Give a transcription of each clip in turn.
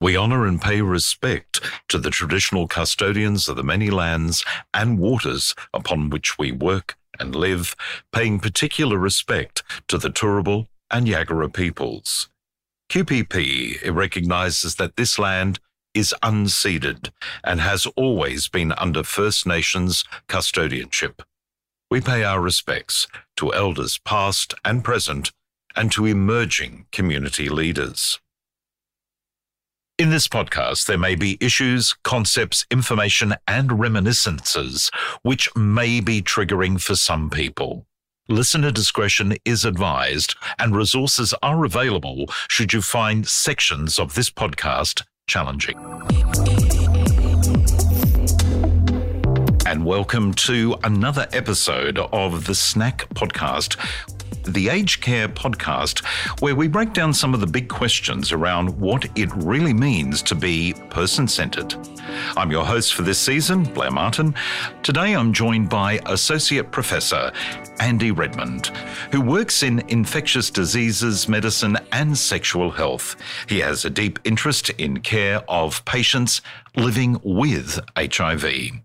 We honour and pay respect to the traditional custodians of the many lands and waters upon which we work and live, paying particular respect to the Turrbal and Yagara peoples. QPP recognises that this land is unceded and has always been under First Nations custodianship. We pay our respects to elders past and present and to emerging community leaders. In this podcast, there may be issues, concepts, information, and reminiscences which may be triggering for some people. Listener discretion is advised, and resources are available should you find sections of this podcast challenging. Welcome to another episode of the SNAC Podcast, the Aged Care podcast, where we break down some of the big questions around what it really means to be person centered. I'm your host for this season, Blair Martin. Today I'm joined by Associate Professor Andy Redmond, who works in infectious diseases, medicine, and sexual health. He has a deep interest in care of patients living with HIV.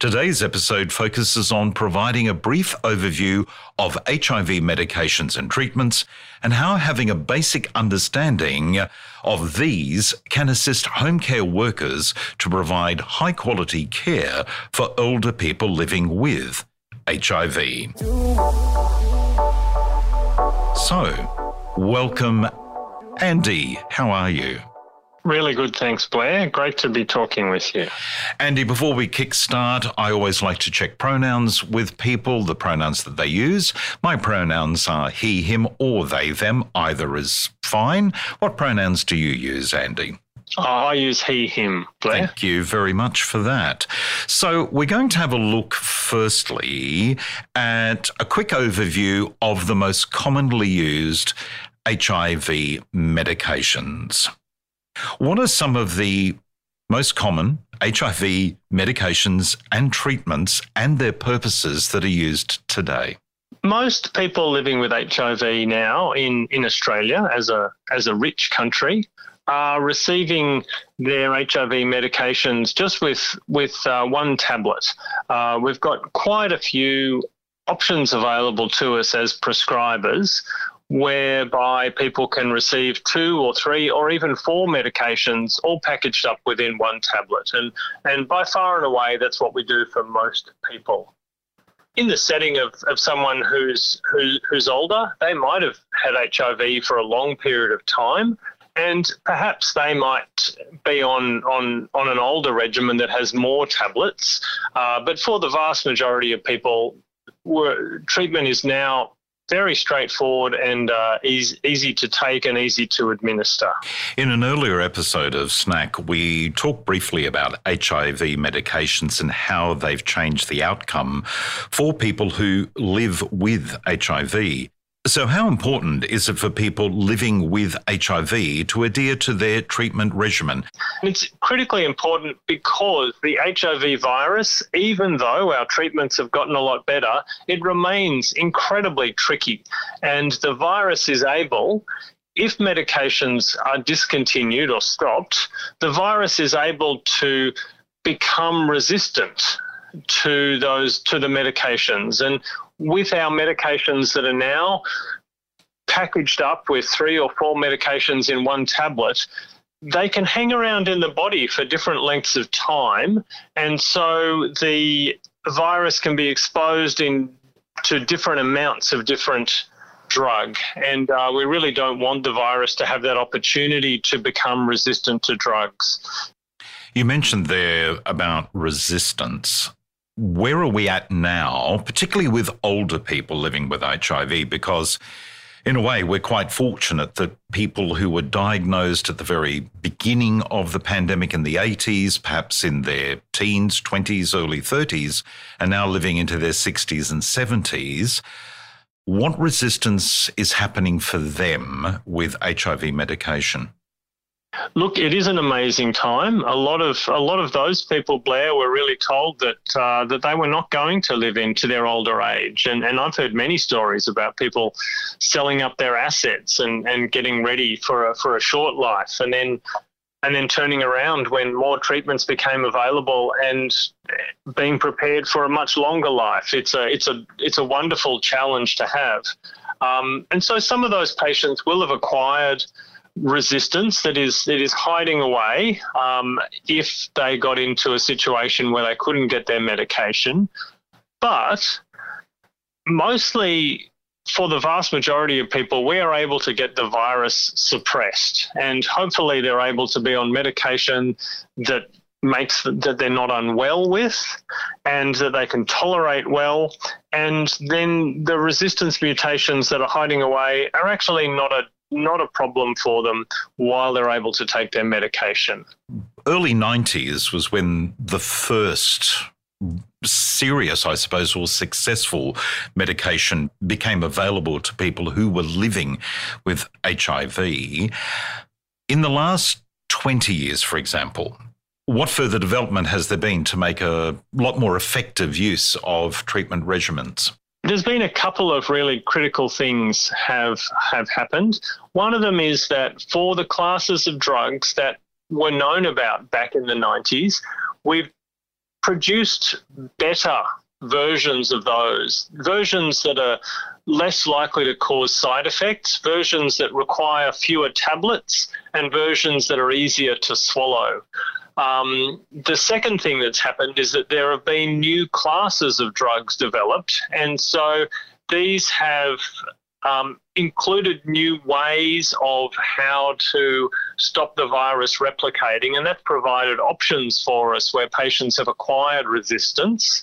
Today's episode focuses on providing a brief overview of HIV medications and treatments and how having a basic understanding of these can assist home care workers to provide high quality care for older people living with HIV. So, welcome, Andy. How are you? Really good, thanks, Blair. Great to be talking with you. Andy, before we kick start, I always like to check pronouns with people, the pronouns that they use. My pronouns are he, him, or they, them. Either is fine. What pronouns do you use, Andy? Oh, I use he, him, Blair. Thank you very much for that. So, we're going to have a look firstly at a quick overview of the most commonly used HIV medications. What are some of the most common HIV medications and treatments and their purposes that are used today? Most people living with HIV now in, in Australia as a as a rich country are receiving their HIV medications just with with uh, one tablet. Uh, we've got quite a few options available to us as prescribers whereby people can receive two or three or even four medications all packaged up within one tablet. And, and by far and away, that's what we do for most people. In the setting of, of someone who's, who, who's older, they might have had HIV for a long period of time. And perhaps they might be on, on, on an older regimen that has more tablets. Uh, but for the vast majority of people, treatment is now very straightforward and uh, easy, easy to take and easy to administer. In an earlier episode of SNAC, we talked briefly about HIV medications and how they've changed the outcome for people who live with HIV. So, how important is it for people living with HIV to adhere to their treatment regimen? It's critically important because the HIV virus, even though our treatments have gotten a lot better, it remains incredibly tricky. And the virus is able, if medications are discontinued or stopped, the virus is able to become resistant to those to the medications and with our medications that are now packaged up with three or four medications in one tablet, they can hang around in the body for different lengths of time. And so the virus can be exposed in to different amounts of different drug. And uh, we really don't want the virus to have that opportunity to become resistant to drugs. You mentioned there about resistance where are we at now, particularly with older people living with HIV? Because in a way, we're quite fortunate that people who were diagnosed at the very beginning of the pandemic in the 80s, perhaps in their teens, 20s, early 30s, are now living into their 60s and 70s. What resistance is happening for them with HIV medication? Look, it is an amazing time. A lot of a lot of those people, Blair, were really told that uh, that they were not going to live into their older age, and and I've heard many stories about people selling up their assets and, and getting ready for a for a short life, and then and then turning around when more treatments became available and being prepared for a much longer life. It's a it's a it's a wonderful challenge to have. Um, and so some of those patients will have acquired resistance that is that is hiding away um, if they got into a situation where they couldn't get their medication. But mostly for the vast majority of people, we are able to get the virus suppressed, and hopefully they're able to be on medication that makes that they're not unwell with and that they can tolerate well and then the resistance mutations that are hiding away are actually not a not a problem for them while they're able to take their medication. Early 90s was when the first serious, I suppose, or successful medication became available to people who were living with HIV. In the last 20 years, for example, what further development has there been to make a lot more effective use of treatment regimens? There's been a couple of really critical things have have happened. One of them is that for the classes of drugs that were known about back in the 90s, we've produced better versions of those, versions that are less likely to cause side effects, versions that require fewer tablets, and versions that are easier to swallow. Um, the second thing that's happened is that there have been new classes of drugs developed, and so these have um, included new ways of how to stop the virus replicating, and that's provided options for us where patients have acquired resistance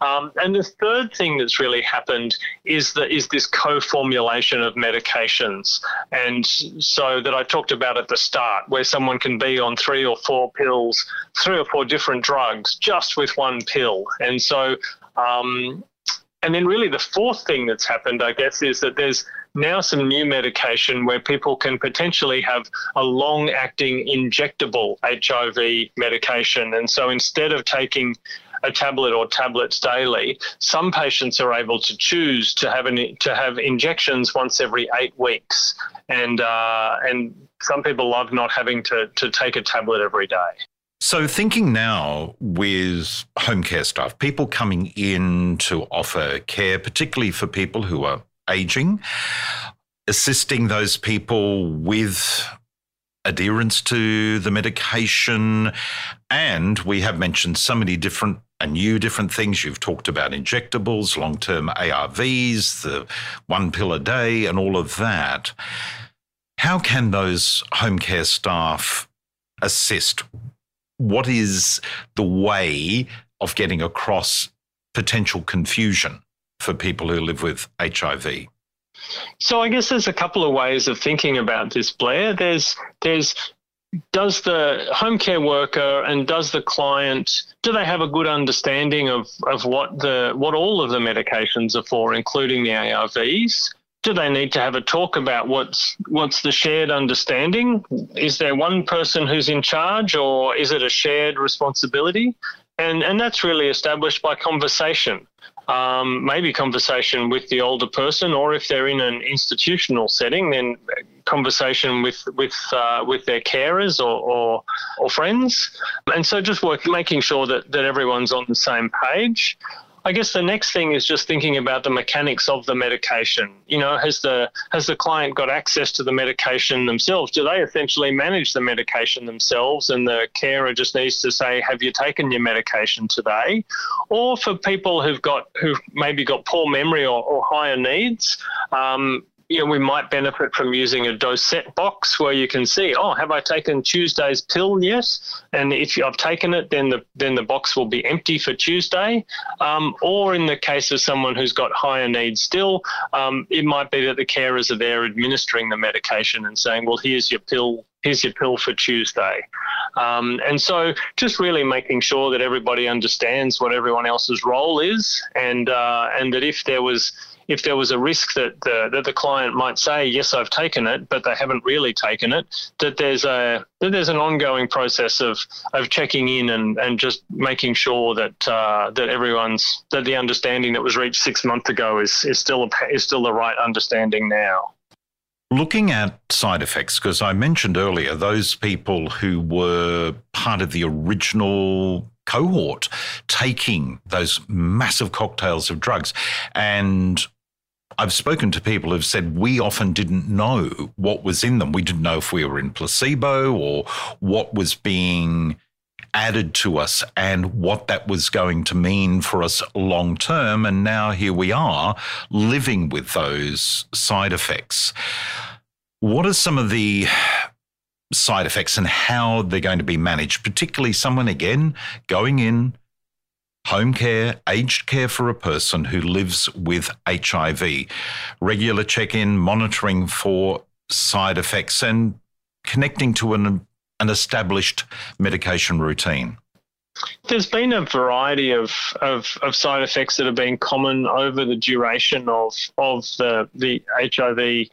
um, and the third thing that's really happened is that is this co-formulation of medications, and so that I talked about at the start, where someone can be on three or four pills, three or four different drugs, just with one pill, and so. Um, and then, really, the fourth thing that's happened, I guess, is that there's now some new medication where people can potentially have a long acting injectable HIV medication. And so instead of taking a tablet or tablets daily. Some patients are able to choose to have an, to have injections once every eight weeks, and uh, and some people love not having to to take a tablet every day. So, thinking now with home care staff, people coming in to offer care, particularly for people who are aging, assisting those people with adherence to the medication. And we have mentioned so many different and new different things. You've talked about injectables, long term ARVs, the one pill a day, and all of that. How can those home care staff assist? What is the way of getting across potential confusion for people who live with HIV? So I guess there's a couple of ways of thinking about this, Blair. There's there's does the home care worker and does the client do they have a good understanding of, of what the what all of the medications are for, including the ARVs? Do they need to have a talk about what's what's the shared understanding? Is there one person who's in charge, or is it a shared responsibility? And and that's really established by conversation um, maybe conversation with the older person, or if they're in an institutional setting, then conversation with with uh, with their carers or, or, or friends, and so just work making sure that that everyone's on the same page. I guess the next thing is just thinking about the mechanics of the medication. You know, has the has the client got access to the medication themselves? Do they essentially manage the medication themselves, and the carer just needs to say, "Have you taken your medication today?" Or for people who've got who've maybe got poor memory or, or higher needs, um, you know, we might benefit from using a dosette box where you can see, oh, have I taken Tuesday's pill? Yes, and if I've taken it, then the then the box will be empty for Tuesday. Um, or in the case of someone who's got higher needs still, um, it might be that the carers are there administering the medication and saying, well, here's your pill. Here's your pill for Tuesday. Um, and so just really making sure that everybody understands what everyone else's role is and, uh, and that if there was if there was a risk that the, that the client might say, yes, I've taken it, but they haven't really taken it, that there's a that there's an ongoing process of of checking in and, and just making sure that uh, that everyone's that the understanding that was reached six months ago is is still a, is still the right understanding now. Looking at side effects, because I mentioned earlier those people who were part of the original cohort taking those massive cocktails of drugs. And I've spoken to people who've said we often didn't know what was in them. We didn't know if we were in placebo or what was being added to us and what that was going to mean for us long term. And now here we are living with those side effects. What are some of the side effects and how they're going to be managed, particularly someone again going in home care, aged care for a person who lives with HIV, regular check in, monitoring for side effects, and connecting to an, an established medication routine? There's been a variety of, of, of, side effects that have been common over the duration of, of the, the HIV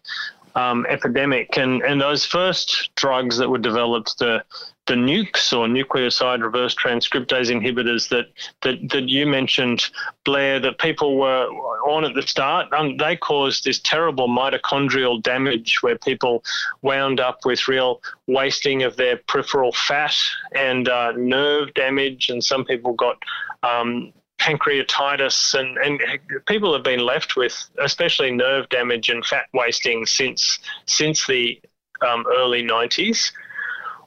um, epidemic. And, and those first drugs that were developed, the the nukes or nucleoside reverse transcriptase inhibitors that, that, that you mentioned, Blair, that people were on at the start, um, they caused this terrible mitochondrial damage where people wound up with real wasting of their peripheral fat and uh, nerve damage, and some people got um, pancreatitis, and, and people have been left with especially nerve damage and fat wasting since since the um, early 90s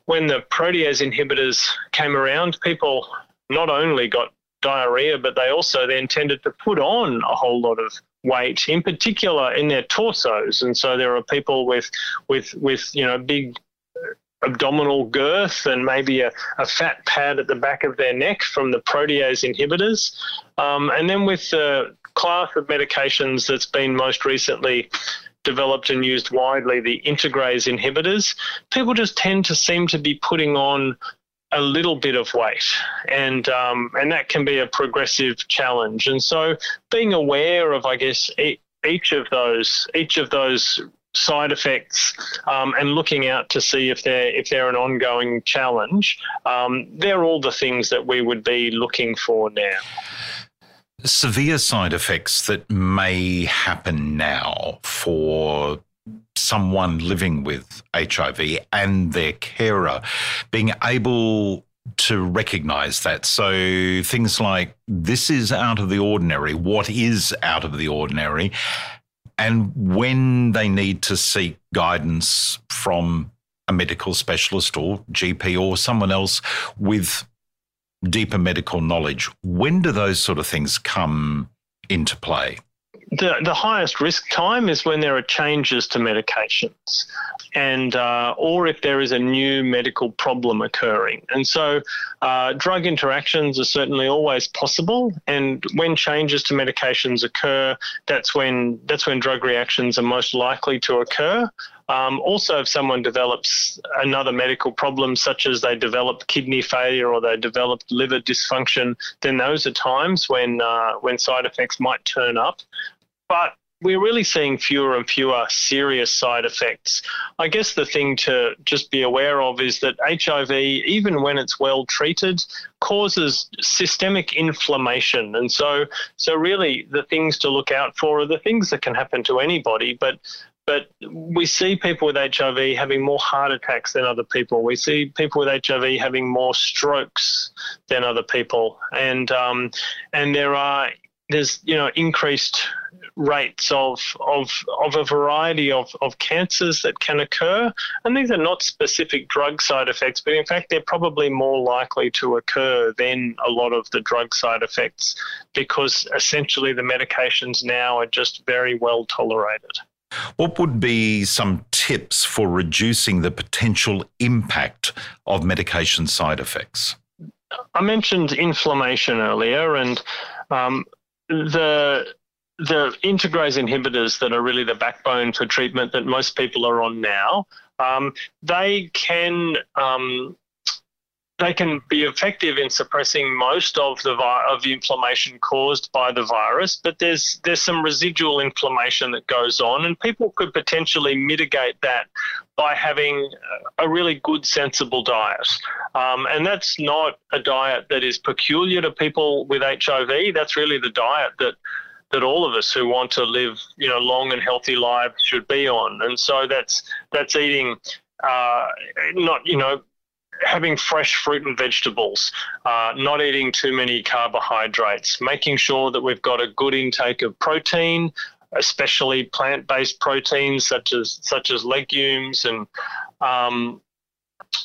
when the protease inhibitors came around, people not only got diarrhea, but they also then tended to put on a whole lot of weight, in particular in their torsos. And so there are people with with with you know big abdominal girth and maybe a, a fat pad at the back of their neck from the protease inhibitors. Um, and then with the class of medications that's been most recently developed and used widely, the integrase inhibitors, people just tend to seem to be putting on a little bit of weight, and um, and that can be a progressive challenge. And so, being aware of, I guess, each of those each of those side effects um, and looking out to see if they're if they're an ongoing challenge, um, they're all the things that we would be looking for now severe side effects that may happen now for someone living with HIV and their carer being able to recognize that. So things like this is out of the ordinary, what is out of the ordinary, and when they need to seek guidance from a medical specialist or GP or someone else with deeper medical knowledge. When do those sort of things come into play? The, the highest risk time is when there are changes to medications and uh, or if there is a new medical problem occurring. And so uh, drug interactions are certainly always possible. And when changes to medications occur, that's when that's when drug reactions are most likely to occur. Um, also, if someone develops another medical problem, such as they develop kidney failure or they develop liver dysfunction, then those are times when uh, when side effects might turn up. But we're really seeing fewer and fewer serious side effects. I guess the thing to just be aware of is that HIV, even when it's well treated, causes systemic inflammation. And so, so really, the things to look out for are the things that can happen to anybody, but but we see people with HIV having more heart attacks than other people. We see people with HIV having more strokes than other people, and um, and there are there's you know increased rates of of of a variety of, of cancers that can occur. And these are not specific drug side effects but in fact they're probably more likely to occur than a lot of the drug side effects because essentially the medications now are just very well tolerated what would be some tips for reducing the potential impact of medication side effects? I mentioned inflammation earlier, and um, the the integrase inhibitors that are really the backbone for treatment that most people are on now, um, they can um, they can be effective in suppressing most of the vi- of the inflammation caused by the virus, but there's there's some residual inflammation that goes on, and people could potentially mitigate that by having a really good, sensible diet. Um, and that's not a diet that is peculiar to people with HIV. That's really the diet that that all of us who want to live, you know, long and healthy lives should be on. And so that's that's eating uh, not, you know, having fresh fruit and vegetables, uh, not eating too many carbohydrates, making sure that we've got a good intake of protein, especially plant-based proteins such as such as legumes and um,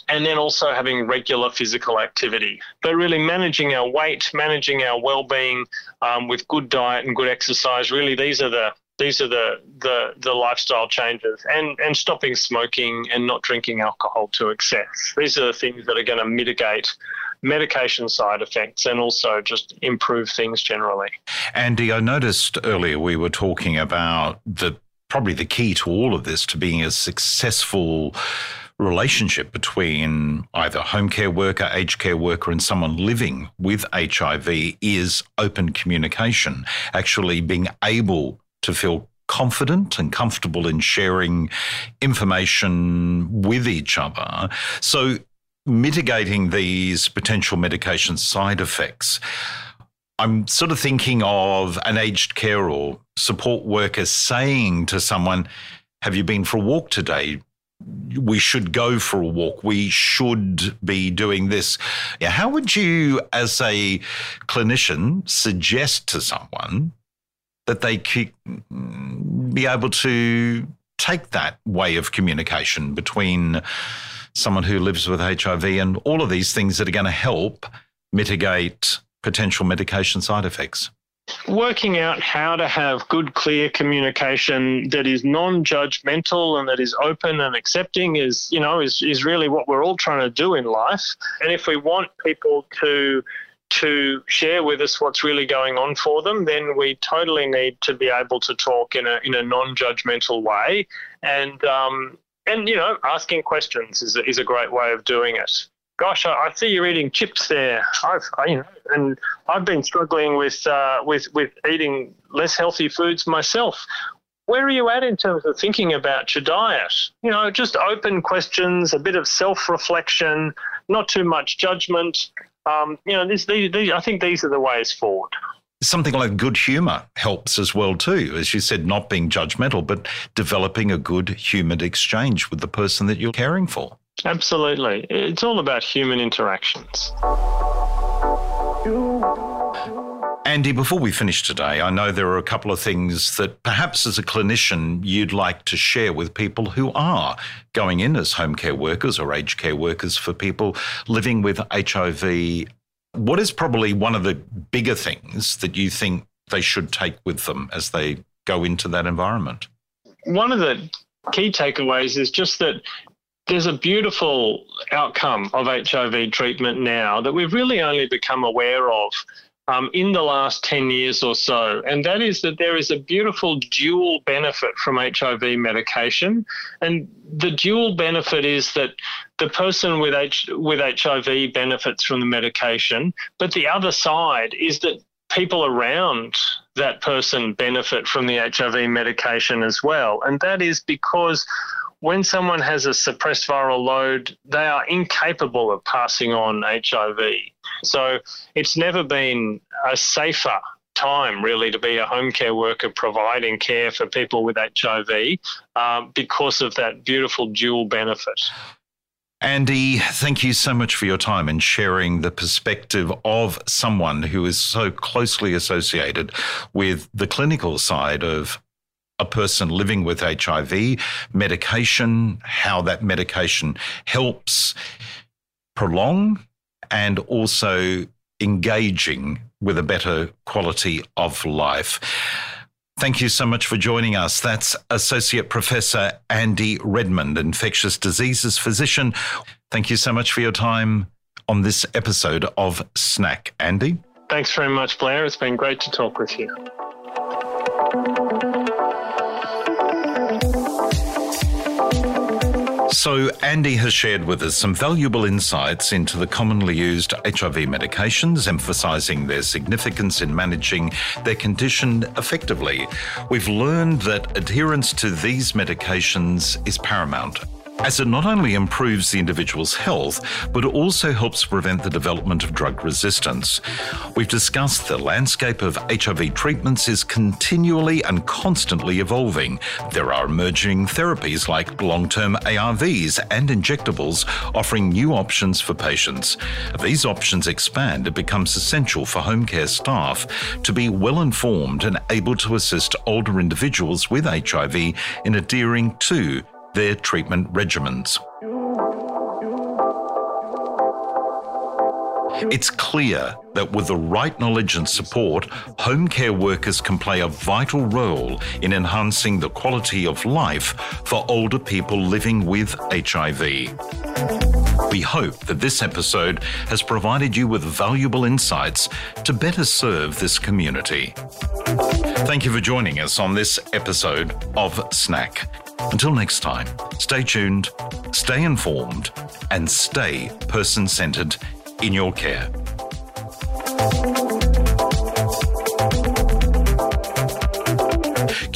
and then also having regular physical activity. But really managing our weight, managing our well-being um, with good diet and good exercise. Really, these are the these are the, the the lifestyle changes and and stopping smoking and not drinking alcohol to excess. These are the things that are going to mitigate medication side effects and also just improve things generally. Andy, I noticed earlier we were talking about the probably the key to all of this to being a successful relationship between either home care worker, aged care worker, and someone living with HIV is open communication, actually being able to feel confident and comfortable in sharing information with each other. So, mitigating these potential medication side effects. I'm sort of thinking of an aged care or support worker saying to someone, Have you been for a walk today? we should go for a walk. We should be doing this. How would you, as a clinician, suggest to someone that they could mm, be able to take that way of communication between someone who lives with HIV and all of these things that are going to help mitigate potential medication side effects? working out how to have good, clear communication that is non-judgmental and that is open and accepting is, you know, is, is really what we're all trying to do in life. And if we want people to to share with us what's really going on for them, then we totally need to be able to talk in a in a non-judgmental way, and um, and you know, asking questions is a, is a great way of doing it gosh, I, I, see you're eating chips there. I've, I, you know, and I've been struggling with uh, with with eating less healthy foods myself. Where are you at in terms of thinking about your diet? You know, just open questions, a bit of self-reflection, not too much judgment. Um, you know, this, these, these, I think these are the ways forward. Something like good humor helps as well too, as you said, not being judgmental, but developing a good humoured exchange with the person that you're caring for. Absolutely. It's all about human interactions. Andy, before we finish today, I know there are a couple of things that perhaps as a clinician you'd like to share with people who are going in as home care workers or aged care workers for people living with HIV. What is probably one of the bigger things that you think they should take with them as they go into that environment? One of the key takeaways is just that there's a beautiful outcome of HIV treatment now that we've really only become aware of um, in the last 10 years or so, and that is that there is a beautiful dual benefit from HIV medication. And the dual benefit is that the person with, H- with HIV benefits from the medication, but the other side is that people around that person benefit from the HIV medication as well. And that is because when someone has a suppressed viral load, they are incapable of passing on HIV. So it's never been a safer time really to be a home care worker providing care for people with HIV um, because of that beautiful dual benefit. Andy, thank you so much for your time and sharing the perspective of someone who is so closely associated with the clinical side of a person living with HIV, medication, how that medication helps prolong and also engaging with a better quality of life. Thank you so much for joining us. That's Associate Professor Andy Redmond, infectious diseases physician. Thank you so much for your time on this episode of SNAC. Andy? Thanks very much, Blair. It's been great to talk with you. So, Andy has shared with us some valuable insights into the commonly used HIV medications, emphasizing their significance in managing their condition effectively. We've learned that adherence to these medications is paramount as it not only improves the individual's health, but also helps prevent the development of drug resistance. We've discussed the landscape of HIV treatments is continually and constantly evolving. There are emerging therapies like long term ARVs and injectables offering new options for patients. These options expand, it becomes essential for home care staff to be well informed and able to assist older individuals with HIV in adhering to their treatment regimens. It's clear that with the right knowledge and support, home care workers can play a vital role in enhancing the quality of life for older people living with HIV. We hope that this episode has provided you with valuable insights to better serve this community. Thank you for joining us on this episode of SNAC. Until next time, stay tuned, stay informed, and stay person centered in your care.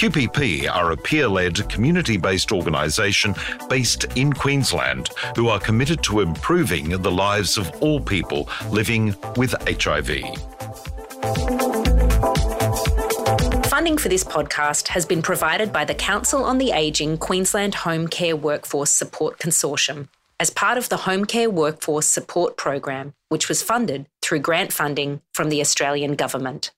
QPP are a peer led, community based organisation based in Queensland who are committed to improving the lives of all people living with HIV. Funding for this podcast has been provided by the Council on the Ageing Queensland Home Care Workforce Support Consortium as part of the Home Care Workforce Support Program, which was funded through grant funding from the Australian Government.